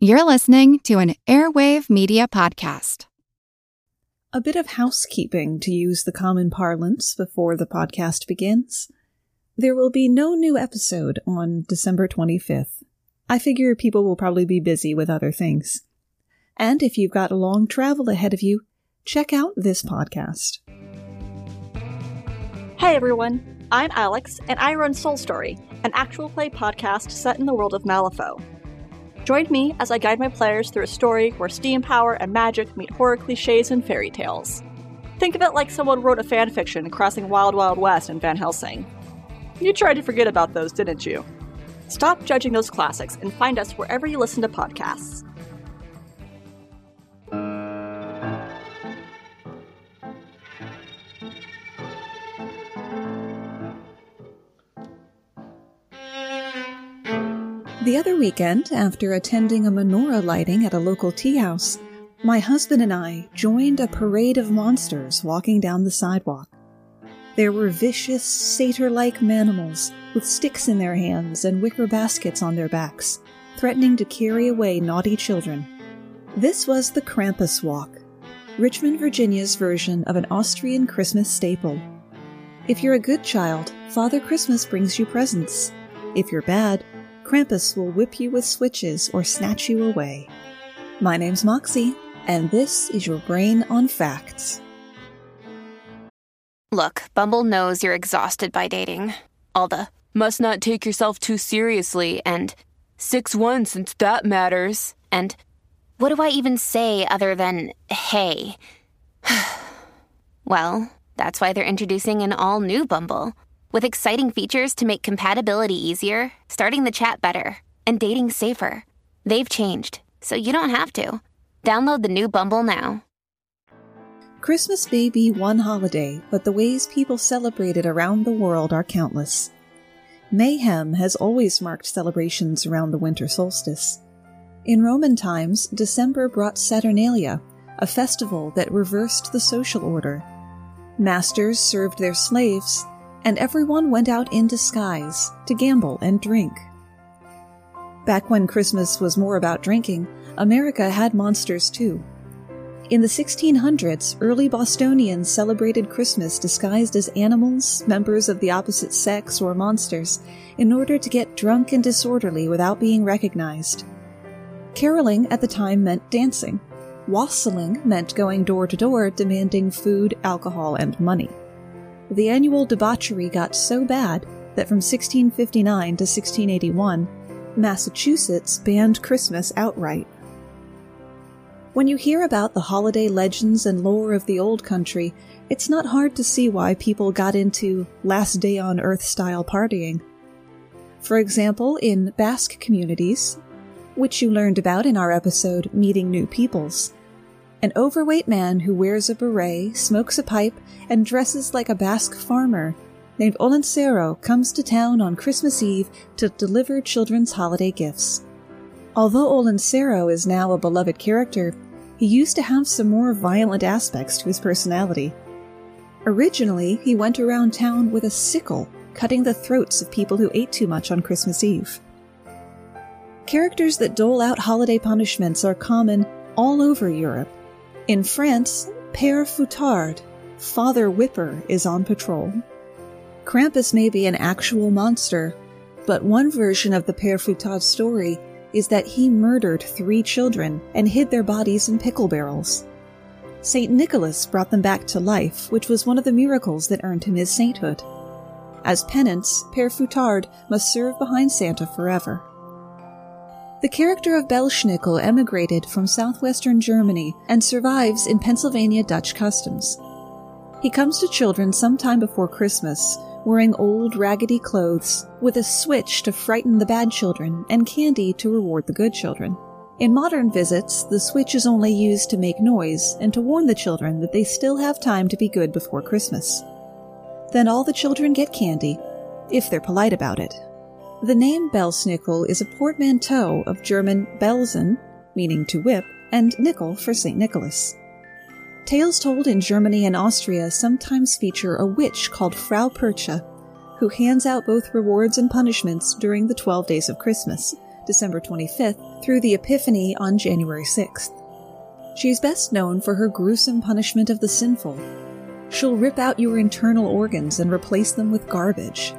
You're listening to an Airwave Media Podcast. A bit of housekeeping to use the common parlance before the podcast begins. There will be no new episode on December 25th. I figure people will probably be busy with other things. And if you've got a long travel ahead of you, check out this podcast. Hey everyone, I'm Alex, and I run Soul Story, an actual play podcast set in the world of Malifaux. Join me as I guide my players through a story where steam power and magic meet horror cliches and fairy tales. Think of it like someone wrote a fanfiction crossing Wild Wild West and Van Helsing. You tried to forget about those, didn't you? Stop judging those classics and find us wherever you listen to podcasts. The other weekend, after attending a menorah lighting at a local tea house, my husband and I joined a parade of monsters walking down the sidewalk. There were vicious, satyr like manimals with sticks in their hands and wicker baskets on their backs, threatening to carry away naughty children. This was the Krampus Walk, Richmond, Virginia's version of an Austrian Christmas staple. If you're a good child, Father Christmas brings you presents. If you're bad, Krampus will whip you with switches or snatch you away. My name's Moxie, and this is your Brain on Facts. Look, Bumble knows you're exhausted by dating. All the must not take yourself too seriously and 6 1 since that matters. And what do I even say other than hey? well, that's why they're introducing an all new Bumble with exciting features to make compatibility easier, starting the chat better, and dating safer. They've changed, so you don't have to. Download the new Bumble now. Christmas may be one holiday, but the ways people celebrate it around the world are countless. Mayhem has always marked celebrations around the winter solstice. In Roman times, December brought Saturnalia, a festival that reversed the social order. Masters served their slaves, and everyone went out in disguise to gamble and drink. Back when Christmas was more about drinking, America had monsters too. In the 1600s, early Bostonians celebrated Christmas disguised as animals, members of the opposite sex, or monsters, in order to get drunk and disorderly without being recognized. Caroling at the time meant dancing. Wassailing meant going door to door demanding food, alcohol, and money. The annual debauchery got so bad that from 1659 to 1681, Massachusetts banned Christmas outright. When you hear about the holiday legends and lore of the old country, it's not hard to see why people got into last day on earth style partying. For example, in Basque communities, which you learned about in our episode Meeting New Peoples, an overweight man who wears a beret, smokes a pipe, and dresses like a Basque farmer named Olentzero comes to town on Christmas Eve to deliver children's holiday gifts. Although Olentzero is now a beloved character, he used to have some more violent aspects to his personality. Originally, he went around town with a sickle, cutting the throats of people who ate too much on Christmas Eve. Characters that dole out holiday punishments are common all over Europe, in France, Père Fouettard, Father Whipper, is on patrol. Krampus may be an actual monster, but one version of the Père Fouettard story is that he murdered three children and hid their bodies in pickle barrels. St. Nicholas brought them back to life, which was one of the miracles that earned him his sainthood. As penance, Père Fouettard must serve behind Santa forever. The character of Belsnickel emigrated from southwestern Germany and survives in Pennsylvania Dutch customs. He comes to children sometime before Christmas, wearing old, raggedy clothes, with a switch to frighten the bad children and candy to reward the good children. In modern visits, the switch is only used to make noise and to warn the children that they still have time to be good before Christmas. Then all the children get candy, if they're polite about it. The name Belsnickel is a portmanteau of German Belsen, meaning to whip, and nickel for St. Nicholas. Tales told in Germany and Austria sometimes feature a witch called Frau Percha, who hands out both rewards and punishments during the 12 days of Christmas, December 25th through the Epiphany on January 6th. She is best known for her gruesome punishment of the sinful. She'll rip out your internal organs and replace them with garbage.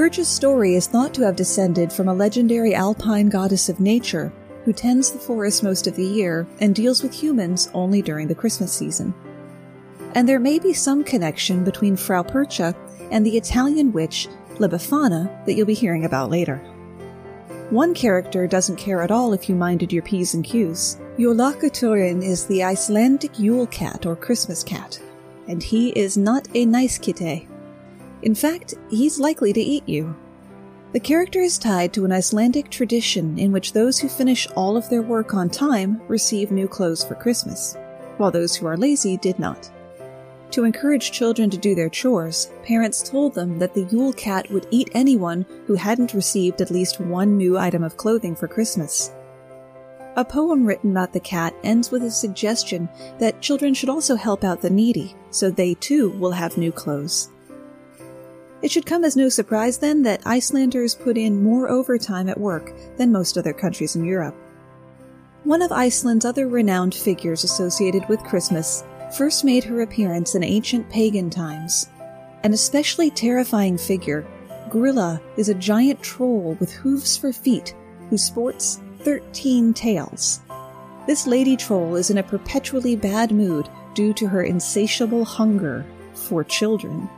Perch's story is thought to have descended from a legendary alpine goddess of nature who tends the forest most of the year and deals with humans only during the Christmas season. And there may be some connection between Frau Percha and the Italian witch La Befana that you'll be hearing about later. One character doesn't care at all if you minded your P's and Q's. Jólakötturinn is the Icelandic Yule cat or Christmas cat, and he is not a nice kitty. In fact, he's likely to eat you. The character is tied to an Icelandic tradition in which those who finish all of their work on time receive new clothes for Christmas, while those who are lazy did not. To encourage children to do their chores, parents told them that the Yule Cat would eat anyone who hadn't received at least one new item of clothing for Christmas. A poem written about the cat ends with a suggestion that children should also help out the needy, so they too will have new clothes. It should come as no surprise then that Icelanders put in more overtime at work than most other countries in Europe. One of Iceland's other renowned figures associated with Christmas first made her appearance in ancient pagan times. An especially terrifying figure, Grilla is a giant troll with hooves for feet who sports 13 tails. This lady troll is in a perpetually bad mood due to her insatiable hunger for children.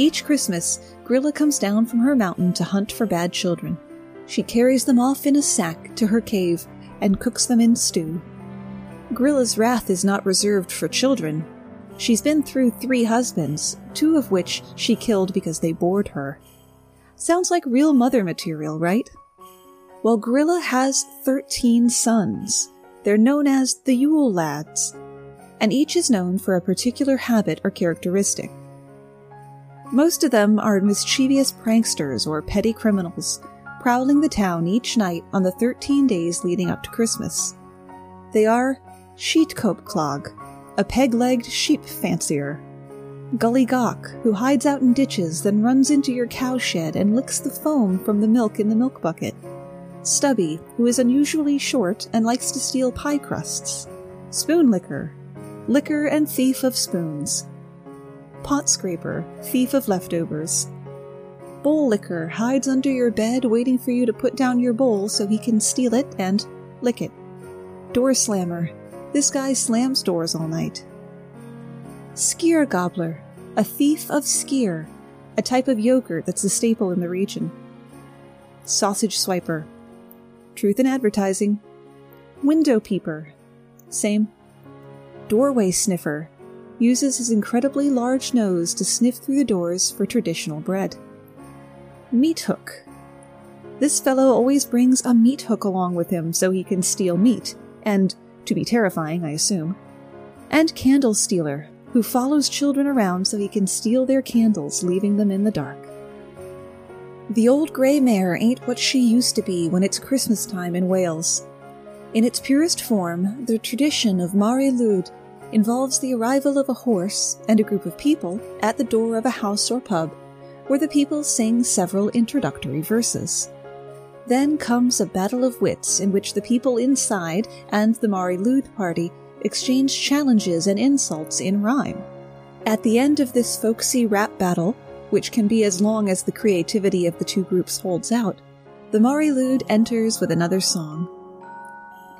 Each Christmas, Grilla comes down from her mountain to hunt for bad children. She carries them off in a sack to her cave and cooks them in stew. Grilla's wrath is not reserved for children. She's been through three husbands, two of which she killed because they bored her. Sounds like real mother material, right? Well, Grilla has 13 sons. They're known as the Yule Lads, and each is known for a particular habit or characteristic. Most of them are mischievous pranksters or petty criminals, prowling the town each night on the 13 days leading up to Christmas. They are Sheepcote Clod, a peg legged sheep fancier, Gully Gawk, who hides out in ditches, then runs into your cowshed and licks the foam from the milk in the milk bucket, Stubby, who is unusually short and likes to steal pie crusts, Spoon Licker, licker and thief of spoons, pot scraper, thief of leftovers. Bowl licker hides under your bed waiting for you to put down your bowl so he can steal it and lick it. Door slammer. This guy slams doors all night. Skyr gobbler, a thief of skyr, a type of yogurt that's a staple in the region. Sausage swiper. Truth in advertising. Window peeper. Same. Doorway sniffer uses his incredibly large nose to sniff through the doors for traditional bread. Meat hook. This fellow always brings a meat hook along with him so he can steal meat, and, to be terrifying, I assume. And candle stealer, who follows children around so he can steal their candles, leaving them in the dark. The old grey mare ain't what she used to be when it's Christmas time in Wales. In its purest form, the tradition of Mari Lwyd involves the arrival of a horse and a group of people at the door of a house or pub, where the people sing several introductory verses. Then comes a battle of wits in which the people inside and the Mari Lwyd party exchange challenges and insults in rhyme. At the end of this folksy rap battle, which can be as long as the creativity of the two groups holds out, the Mari Lwyd enters with another song.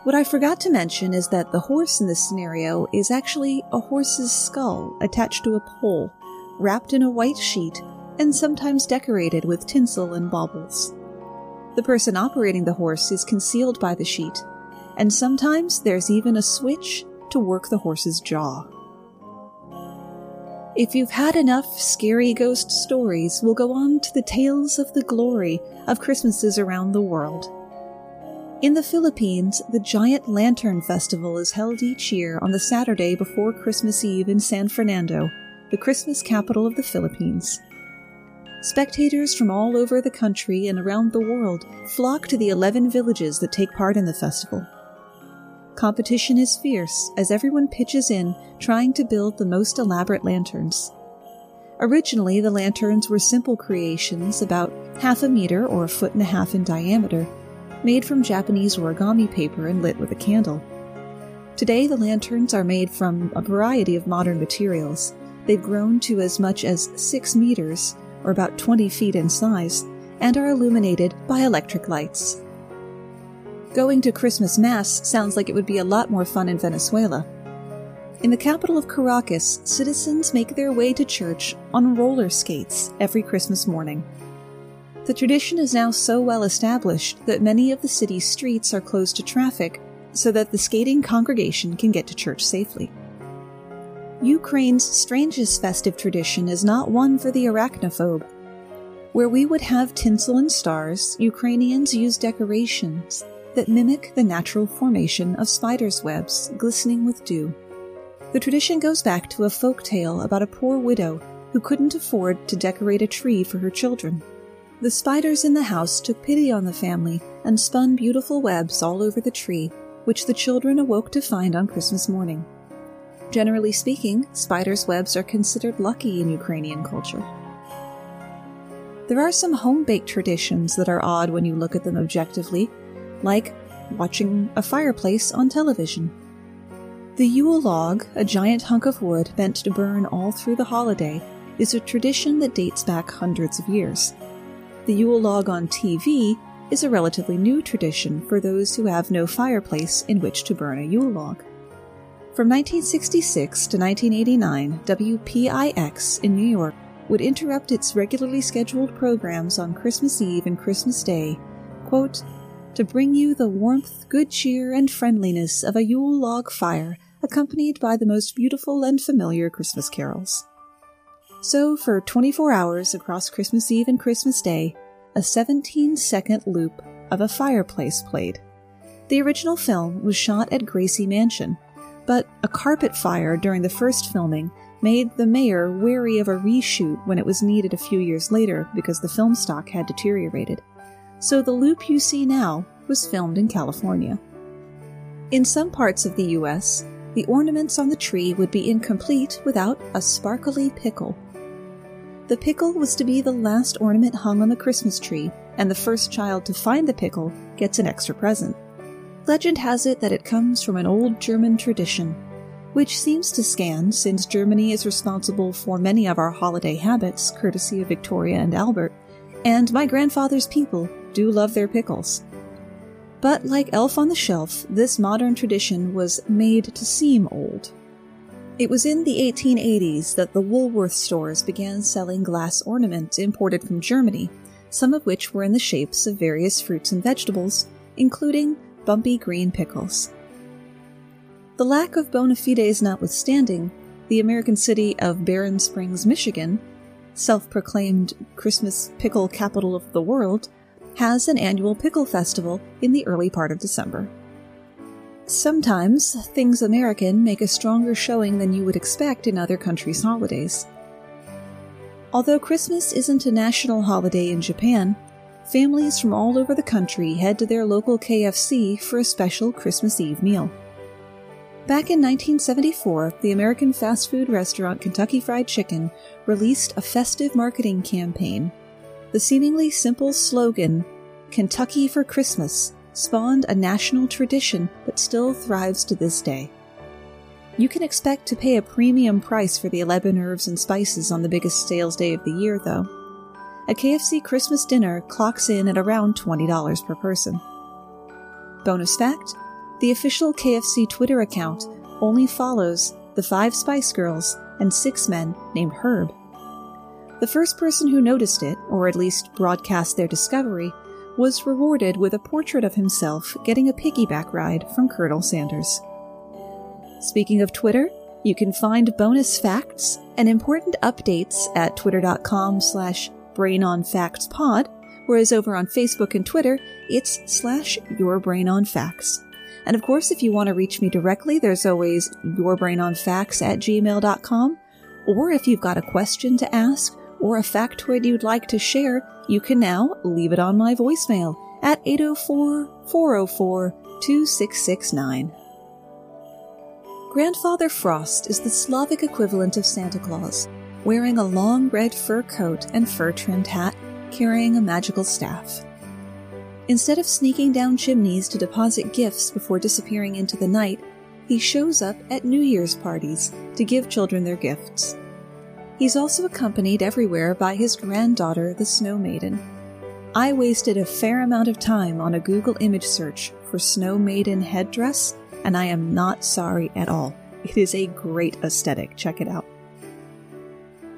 What I forgot to mention is that the horse in this scenario is actually a horse's skull attached to a pole, wrapped in a white sheet, and sometimes decorated with tinsel and baubles. The person operating the horse is concealed by the sheet, and sometimes there's even a switch to work the horse's jaw. If you've had enough scary ghost stories, we'll go on to the tales of the glory of Christmases around the world. In the Philippines, the Giant Lantern Festival is held each year on the Saturday before Christmas Eve in San Fernando, the Christmas capital of the Philippines. Spectators from all over the country and around the world flock to the 11 villages that take part in the festival. Competition is fierce as everyone pitches in trying to build the most elaborate lanterns. Originally, the lanterns were simple creations about half a meter or a foot and a half in diameter made from Japanese origami paper and lit with a candle. Today, the lanterns are made from a variety of modern materials. They've grown to as much as 6 meters, or about 20 feet in size, and are illuminated by electric lights. Going to Christmas Mass sounds like it would be a lot more fun in Venezuela. In the capital of Caracas, citizens make their way to church on roller skates every Christmas morning. The tradition is now so well established that many of the city's streets are closed to traffic so that the skating congregation can get to church safely. Ukraine's strangest festive tradition is not one for the arachnophobe. Where we would have tinsel and stars, Ukrainians use decorations that mimic the natural formation of spiders' webs glistening with dew. The tradition goes back to a folk tale about a poor widow who couldn't afford to decorate a tree for her children. The spiders in the house took pity on the family and spun beautiful webs all over the tree, which the children awoke to find on Christmas morning. Generally speaking, spiders' webs are considered lucky in Ukrainian culture. There are some home baked traditions that are odd when you look at them objectively, like watching a fireplace on television. The Yule log, a giant hunk of wood meant to burn all through the holiday, is a tradition that dates back hundreds of years. The Yule log on TV is a relatively new tradition for those who have no fireplace in which to burn a Yule log. From 1966 to 1989, WPIX in New York would interrupt its regularly scheduled programs on Christmas Eve and Christmas Day, quote, to bring you the warmth, good cheer, and friendliness of a Yule log fire, accompanied by the most beautiful and familiar Christmas carols. So, for 24 hours across Christmas Eve and Christmas Day, a 17 second loop of a fireplace played. The original film was shot at Gracie Mansion, but a carpet fire during the first filming made the mayor wary of a reshoot when it was needed a few years later because the film stock had deteriorated so the loop you see now was filmed in California. In some parts of the US, the ornaments on the tree would be incomplete without a sparkly pickle. The pickle was to be the last ornament hung on the Christmas tree, and the first child to find the pickle gets an extra present. Legend has it that it comes from an old German tradition, which seems to scan since Germany is responsible for many of our holiday habits, courtesy of Victoria and Albert, and my grandfather's people do love their pickles. But like Elf on the Shelf, this modern tradition was made to seem old. It was in the 1880s that the Woolworth stores began selling glass ornaments imported from Germany, some of which were in the shapes of various fruits and vegetables, including bumpy green pickles. The lack of bona fides notwithstanding, the American city of Berrien Springs, Michigan, self proclaimed Christmas pickle capital of the world, has an annual pickle festival in the early part of December. Sometimes, things American make a stronger showing than you would expect in other countries' holidays. Although Christmas isn't a national holiday in Japan, families from all over the country head to their local KFC for a special Christmas Eve meal. Back in 1974, the American fast food restaurant Kentucky Fried Chicken released a festive marketing campaign the seemingly simple slogan, Kentucky for Christmas, spawned a national tradition that still thrives to this day. You can expect to pay a premium price for the 11 herbs and spices on the biggest sales day of the year, though. A KFC Christmas dinner clocks in at around $20 per person. Bonus fact the official KFC Twitter account only follows the five Spice Girls and six men named Herb. The first person who noticed it, or at least broadcast their discovery, was rewarded with a portrait of himself getting a piggyback ride from Colonel Sanders. Speaking of Twitter, you can find bonus facts and important updates at twitter.com slash brainonfactspod, whereas over on Facebook and Twitter, it's slash yourbrainonfacts. And of course, if you want to reach me directly, there's always yourbrainonfacts at gmail.com. Or if you've got a question to ask or a factoid you'd like to share, you can now leave it on my voicemail at 804 404 2669. Grandfather Frost is the Slavic equivalent of Santa Claus, wearing a long red fur coat and fur trimmed hat, carrying a magical staff. Instead of sneaking down chimneys to deposit gifts before disappearing into the night, he shows up at New Year's parties to give children their gifts. He's also accompanied everywhere by his granddaughter, the Snow Maiden. I wasted a fair amount of time on a Google image search for Snow Maiden headdress, and I am not sorry at all. It is a great aesthetic. Check it out.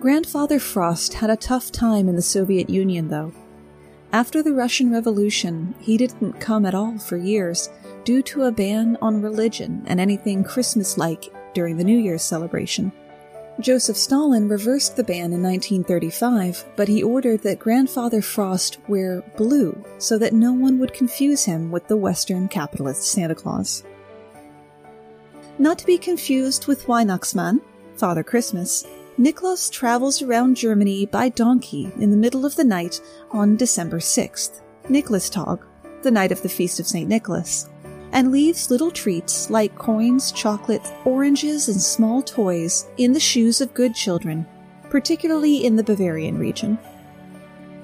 Grandfather Frost had a tough time in the Soviet Union, though. After the Russian Revolution, he didn't come at all for years due to a ban on religion and anything Christmas like during the New Year's celebration. Joseph Stalin reversed the ban in 1935, but he ordered that Grandfather Frost wear blue so that no one would confuse him with the Western capitalist Santa Claus. Not to be confused with Weihnachtsmann, Father Christmas, Nicholas travels around Germany by donkey in the middle of the night on December 6th, Nicholas Nikolaustag, the night of the feast of St. Nicholas, and leaves little treats like coins, chocolate, oranges, and small toys in the shoes of good children, particularly in the Bavarian region.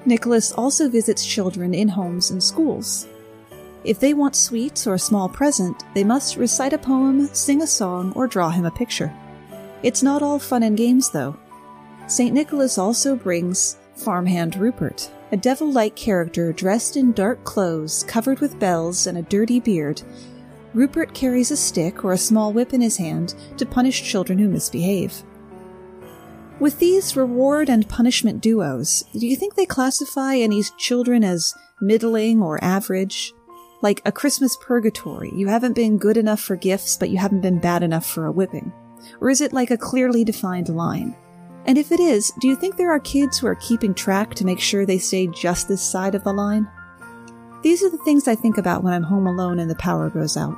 Nicholas also visits children in homes and schools. If they want sweets or a small present, they must recite a poem, sing a song, or draw him a picture. It's not all fun and games, though. St. Nicholas also brings farmhand Rupert, a devil like character dressed in dark clothes, covered with bells, and a dirty beard. Rupert carries a stick or a small whip in his hand to punish children who misbehave. With these reward and punishment duos, do you think they classify any children as middling or average? Like a Christmas purgatory, you haven't been good enough for gifts, but you haven't been bad enough for a whipping. Or is it like a clearly defined line? And if it is, do you think there are kids who are keeping track to make sure they stay just this side of the line? These are the things I think about when I'm home alone and the power goes out.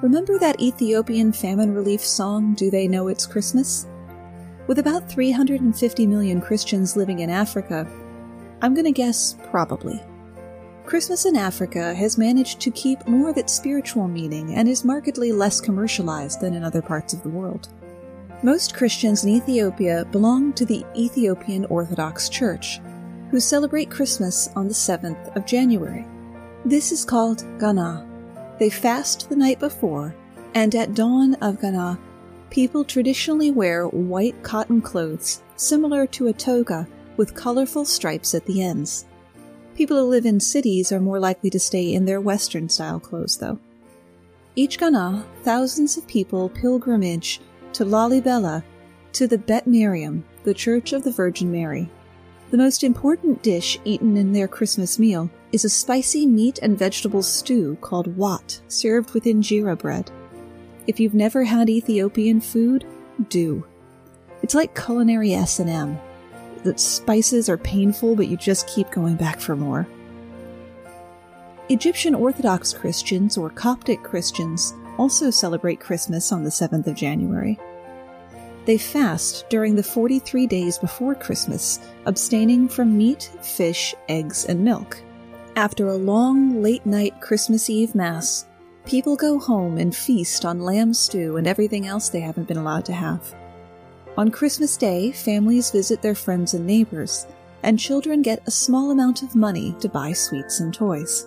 Remember that Ethiopian famine relief song, Do They Know It's Christmas? With about 350 million Christians living in Africa, I'm going to guess probably. Christmas in Africa has managed to keep more of its spiritual meaning and is markedly less commercialized than in other parts of the world. Most Christians in Ethiopia belong to the Ethiopian Orthodox Church, who celebrate Christmas on the 7th of January. This is called Ganah, they fast the night before, and at dawn of Ganah, people traditionally wear white cotton clothes similar to a toga with colorful stripes at the ends. People who live in cities are more likely to stay in their Western style clothes, though. Each Ganah, thousands of people pilgrimage to Lalibela, to the Bet Miriam, the Church of the Virgin Mary. The most important dish eaten in their Christmas meal is a spicy meat and vegetable stew called wat, served with injera bread. If you've never had Ethiopian food, do. It's like culinary S&M. The spices are painful, but you just keep going back for more. Egyptian Orthodox Christians or Coptic Christians also celebrate Christmas on the 7th of January. They fast during the 43 days before Christmas, abstaining from meat, fish, eggs, and milk. After a long, late night Christmas Eve Mass, people go home and feast on lamb stew and everything else they haven't been allowed to have. On Christmas Day, families visit their friends and neighbors, and children get a small amount of money to buy sweets and toys.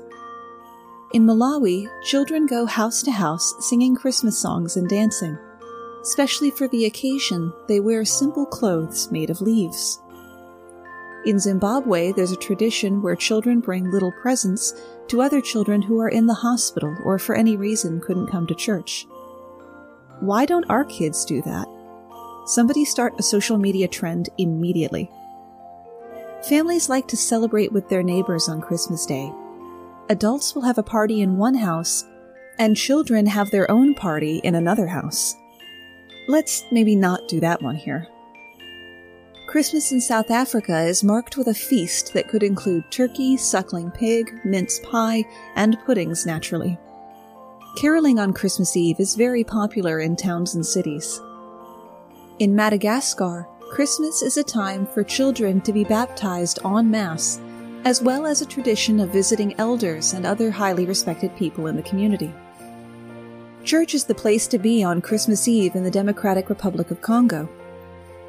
In Malawi, children go house to house singing Christmas songs and dancing. Especially for the occasion, they wear simple clothes made of leaves. In Zimbabwe, there's a tradition where children bring little presents to other children who are in the hospital or for any reason couldn't come to church. Why don't our kids do that? Somebody start a social media trend immediately. Families like to celebrate with their neighbors on Christmas Day. Adults will have a party in one house, and children have their own party in another house. Let's maybe not do that one here. Christmas in South Africa is marked with a feast that could include turkey, suckling pig, mince pie, and puddings naturally. Caroling on Christmas Eve is very popular in towns and cities. In Madagascar, Christmas is a time for children to be baptized en masse, as well as a tradition of visiting elders and other highly respected people in the community. Church is the place to be on Christmas Eve in the Democratic Republic of Congo.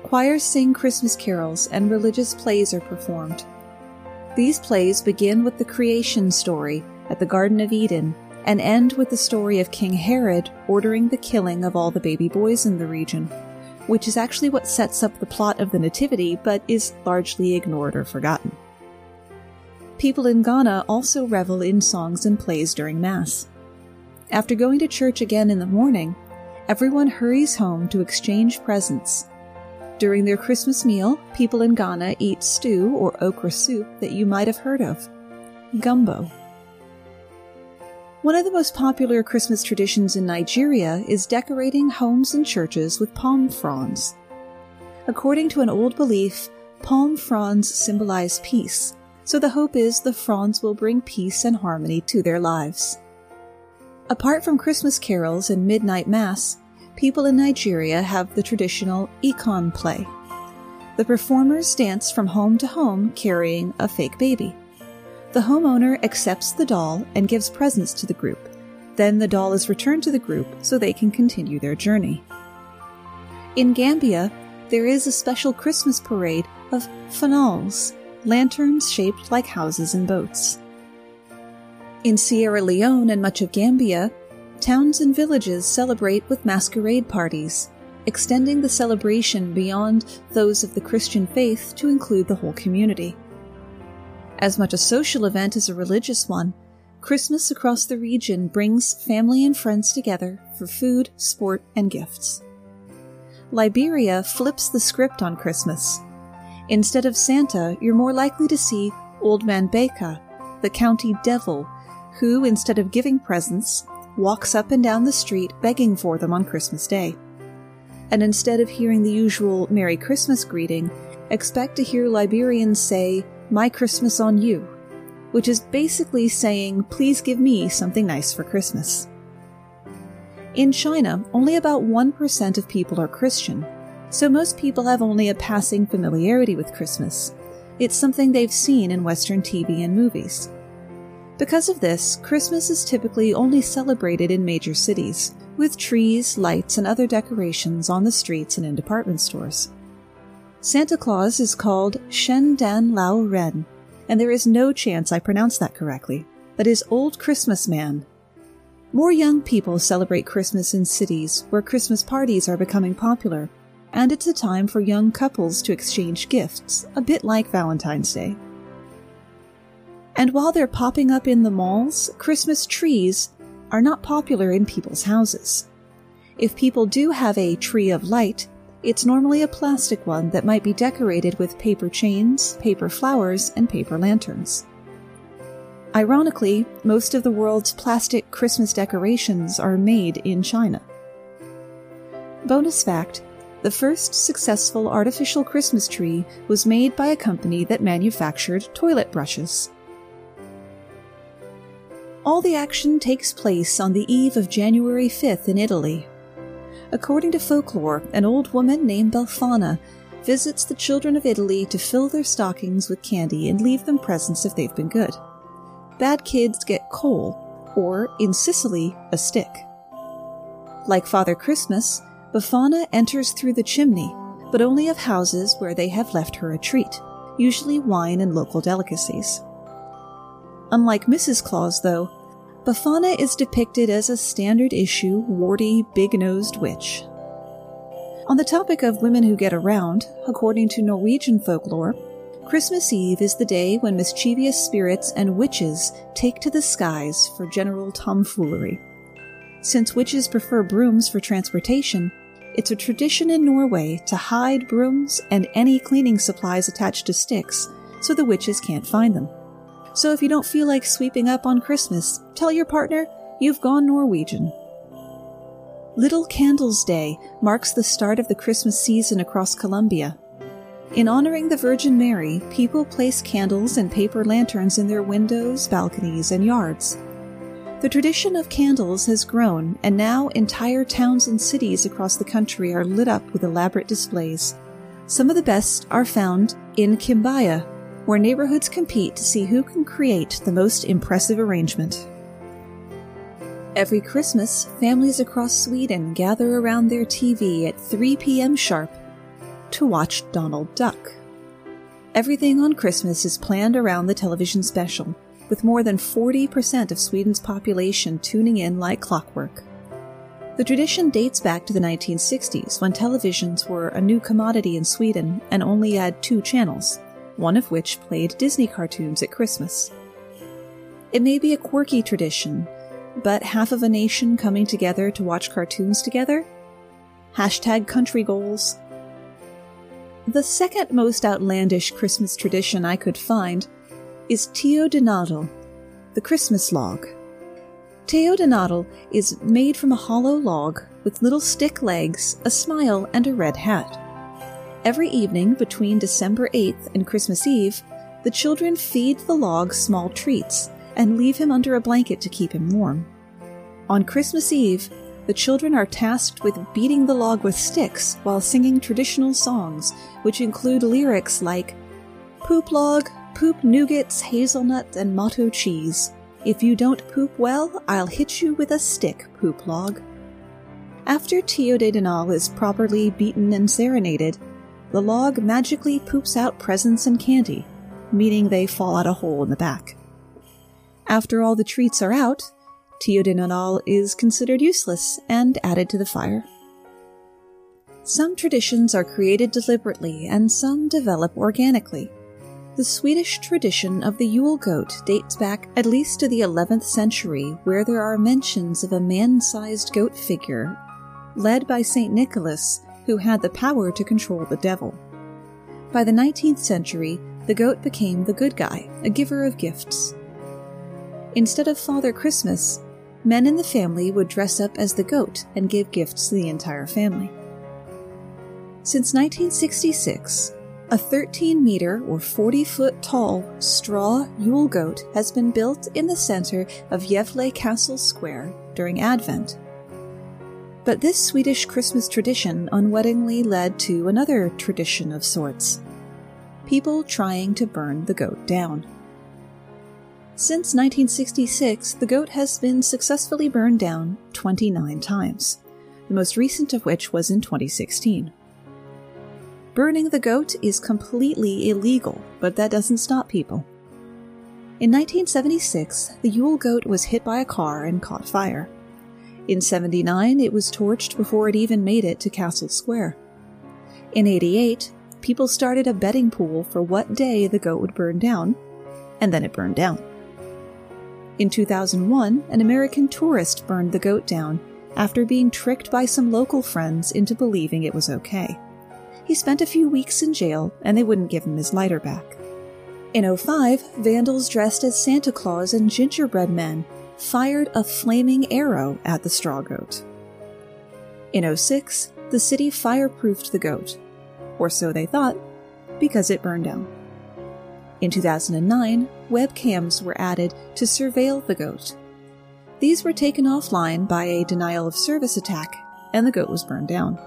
Choirs sing Christmas carols and religious plays are performed. These plays begin with the creation story at the Garden of Eden and end with the story of King Herod ordering the killing of all the baby boys in the region, which is actually what sets up the plot of the Nativity but is largely ignored or forgotten. People in Ghana also revel in songs and plays during Mass. After going to church again in the morning, everyone hurries home to exchange presents during their Christmas meal, people in Ghana eat stew or okra soup that you might have heard of gumbo. One of the most popular Christmas traditions in Nigeria is decorating homes and churches with palm fronds. According to an old belief, palm fronds symbolize peace, so the hope is the fronds will bring peace and harmony to their lives. Apart from Christmas carols and midnight mass, people in Nigeria have the traditional Ekon play. The performers dance from home to home carrying a fake baby. The homeowner accepts the doll and gives presents to the group. Then the doll is returned to the group so they can continue their journey. In Gambia, there is a special Christmas parade of fanals, lanterns shaped like houses and boats. In Sierra Leone and much of Gambia, towns and villages celebrate with masquerade parties, extending the celebration beyond those of the Christian faith to include the whole community. As much a social event as a religious one, Christmas across the region brings family and friends together for food, sport, and gifts. Liberia flips the script on Christmas. Instead of Santa, you're more likely to see Old Man Beka, the county devil, who, instead of giving presents, walks up and down the street begging for them on Christmas Day. And instead of hearing the usual Merry Christmas greeting, expect to hear Liberians say, My Christmas on you, which is basically saying, Please give me something nice for Christmas. In China, only about 1% of people are Christian, so most people have only a passing familiarity with Christmas. It's something they've seen in Western TV and movies. Because of this, Christmas is typically only celebrated in major cities, with trees, lights, and other decorations on the streets and in department stores. Santa Claus is called Shen Dan Lao Ren, and there is no chance I pronounce that correctly. That is Old Christmas Man. More young people celebrate Christmas in cities where Christmas parties are becoming popular, and it's a time for young couples to exchange gifts, a bit like Valentine's Day. And while they're popping up in the malls, Christmas trees are not popular in people's houses. If people do have a tree of light, it's normally a plastic one that might be decorated with paper chains, paper flowers, and paper lanterns. Ironically, most of the world's plastic Christmas decorations are made in China. Bonus fact the first successful artificial Christmas tree was made by a company that manufactured toilet brushes. All the action takes place on the eve of January 5th in Italy. According to folklore, an old woman named Befana visits the children of Italy to fill their stockings with candy and leave them presents if they've been good. Bad kids get coal, or, in Sicily, a stick. Like Father Christmas, Befana enters through the chimney, but only of houses where they have left her a treat, usually wine and local delicacies. Unlike Mrs. Claus, though, Befana is depicted as a standard issue, warty, big nosed witch. On the topic of women who get around, according to Norwegian folklore, Christmas Eve is the day when mischievous spirits and witches take to the skies for general tomfoolery. Since witches prefer brooms for transportation, it's a tradition in Norway to hide brooms and any cleaning supplies attached to sticks so the witches can't find them. So if you don't feel like sweeping up on Christmas, tell your partner you've gone Norwegian. Little Candles Day marks the start of the Christmas season across Colombia. In honoring the Virgin Mary, people place candles and paper lanterns in their windows, balconies, and yards. The tradition of candles has grown, and now entire towns and cities across the country are lit up with elaborate displays. Some of the best are found in Quimbaya, where neighborhoods compete to see who can create the most impressive arrangement. Every Christmas, families across Sweden gather around their TV at 3 p.m. sharp to watch Donald Duck. Everything on Christmas is planned around the television special, with more than 40% of Sweden's population tuning in like clockwork. The tradition dates back to the 1960s when televisions were a new commodity in Sweden and only had two channels, one of which played Disney cartoons at Christmas. It may be a quirky tradition, but half of a nation coming together to watch cartoons together? Hashtag country goals. The second most outlandish Christmas tradition I could find is Nadal, the Christmas log. Nadal is made from a hollow log with little stick legs, a smile, and a red hat. Every evening between December 8th and Christmas Eve, the children feed the log small treats and leave him under a blanket to keep him warm. On Christmas Eve, the children are tasked with beating the log with sticks while singing traditional songs, which include lyrics like Poop log, poop nougats, hazelnut, and mató cheese. If you don't poop well, I'll hit you with a stick, poop log. After Tio de Nadal is properly beaten and serenaded, the log magically poops out presents and candy, meaning they fall out a hole in the back. After all the treats are out, Nadal is considered useless and added to the fire. Some traditions are created deliberately and some develop organically. The Swedish tradition of the Yule goat dates back at least to the 11th century, where there are mentions of a man sized goat figure led by St. Nicholas, who had the power to control the devil. By the 19th century, the goat became the good guy, a giver of gifts. Instead of Father Christmas, men in the family would dress up as the goat and give gifts to the entire family. Since 1966, a 13 meter or 40 foot tall straw Yule goat has been built in the center of Gävle Castle Square during Advent. But this Swedish Christmas tradition unwittingly led to another tradition of sorts people trying to burn the goat down. Since 1966, the goat has been successfully burned down 29 times, the most recent of which was in 2016. Burning the goat is completely illegal, but that doesn't stop people. In 1976, the Yule goat was hit by a car and caught fire. In 79, it was torched before it even made it to Castle Square. In 88, people started a betting pool for what day the goat would burn down, and then it burned down. In 2001, an American tourist burned the goat down after being tricked by some local friends into believing it was okay. He spent a few weeks in jail and they wouldn't give him his lighter back. In 05, vandals dressed as Santa Claus and gingerbread men fired a flaming arrow at the straw goat. In 06, the city fireproofed the goat, or so they thought, because it burned down. In 2009, webcams were added to surveil the goat. These were taken offline by a denial of service attack, and the goat was burned down.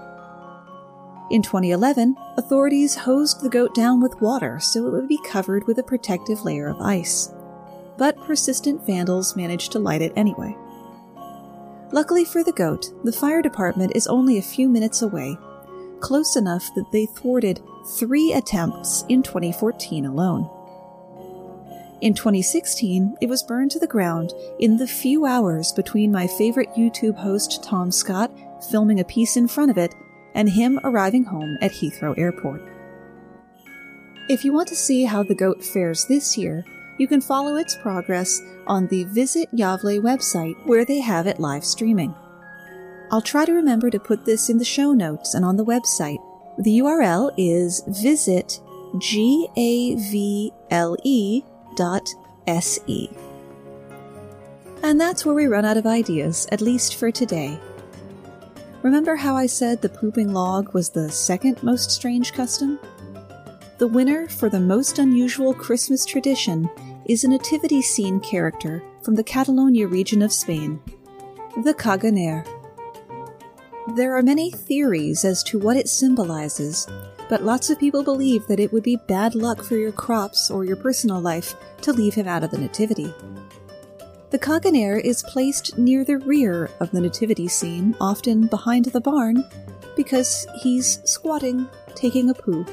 In 2011, authorities hosed the goat down with water so it would be covered with a protective layer of ice. But persistent vandals managed to light it anyway. Luckily for the goat, the fire department is only a few minutes away, close enough that they thwarted three attempts in 2014 alone. In 2016, it was burned to the ground in the few hours between my favorite YouTube host Tom Scott filming a piece in front of it and him arriving home at Heathrow Airport. If you want to see how the goat fares this year, you can follow its progress on the Visit Gävle website where they have it live streaming. I'll try to remember to put this in the show notes and on the website. The URL is visit G-A-V-L-E dot S-E. And that's where we run out of ideas, at least for today. Remember how I said the pooping log was the second most strange custom? The winner for the most unusual Christmas tradition is a nativity scene character from the Catalonia region of Spain, the Caganer. There are many theories as to what it symbolizes, but lots of people believe that it would be bad luck for your crops or your personal life to leave him out of the nativity. The Caganer is placed near the rear of the nativity scene, often behind the barn, because he's squatting, taking a poo.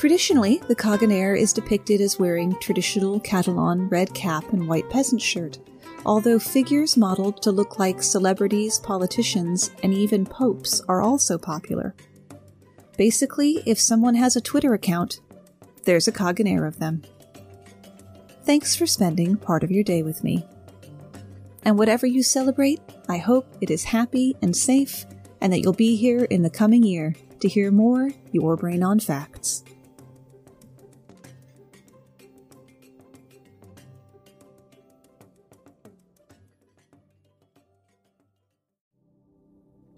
Traditionally, the Caganer is depicted as wearing traditional Catalan red cap and white peasant shirt, although figures modeled to look like celebrities, politicians, and even popes are also popular. Basically, if someone has a Twitter account, there's a Caganer of them. Thanks for spending part of your day with me. And whatever you celebrate, I hope it is happy and safe, and that you'll be here in the coming year to hear more Your Brain on Facts.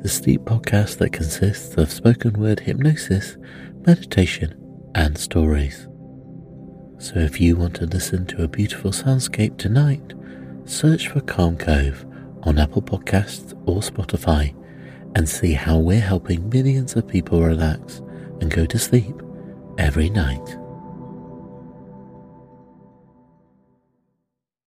the sleep podcast that consists of spoken word hypnosis, meditation, and stories. So if you want to listen to a beautiful soundscape tonight, search for Calm Cove on Apple Podcasts or Spotify and see how we're helping millions of people relax and go to sleep every night.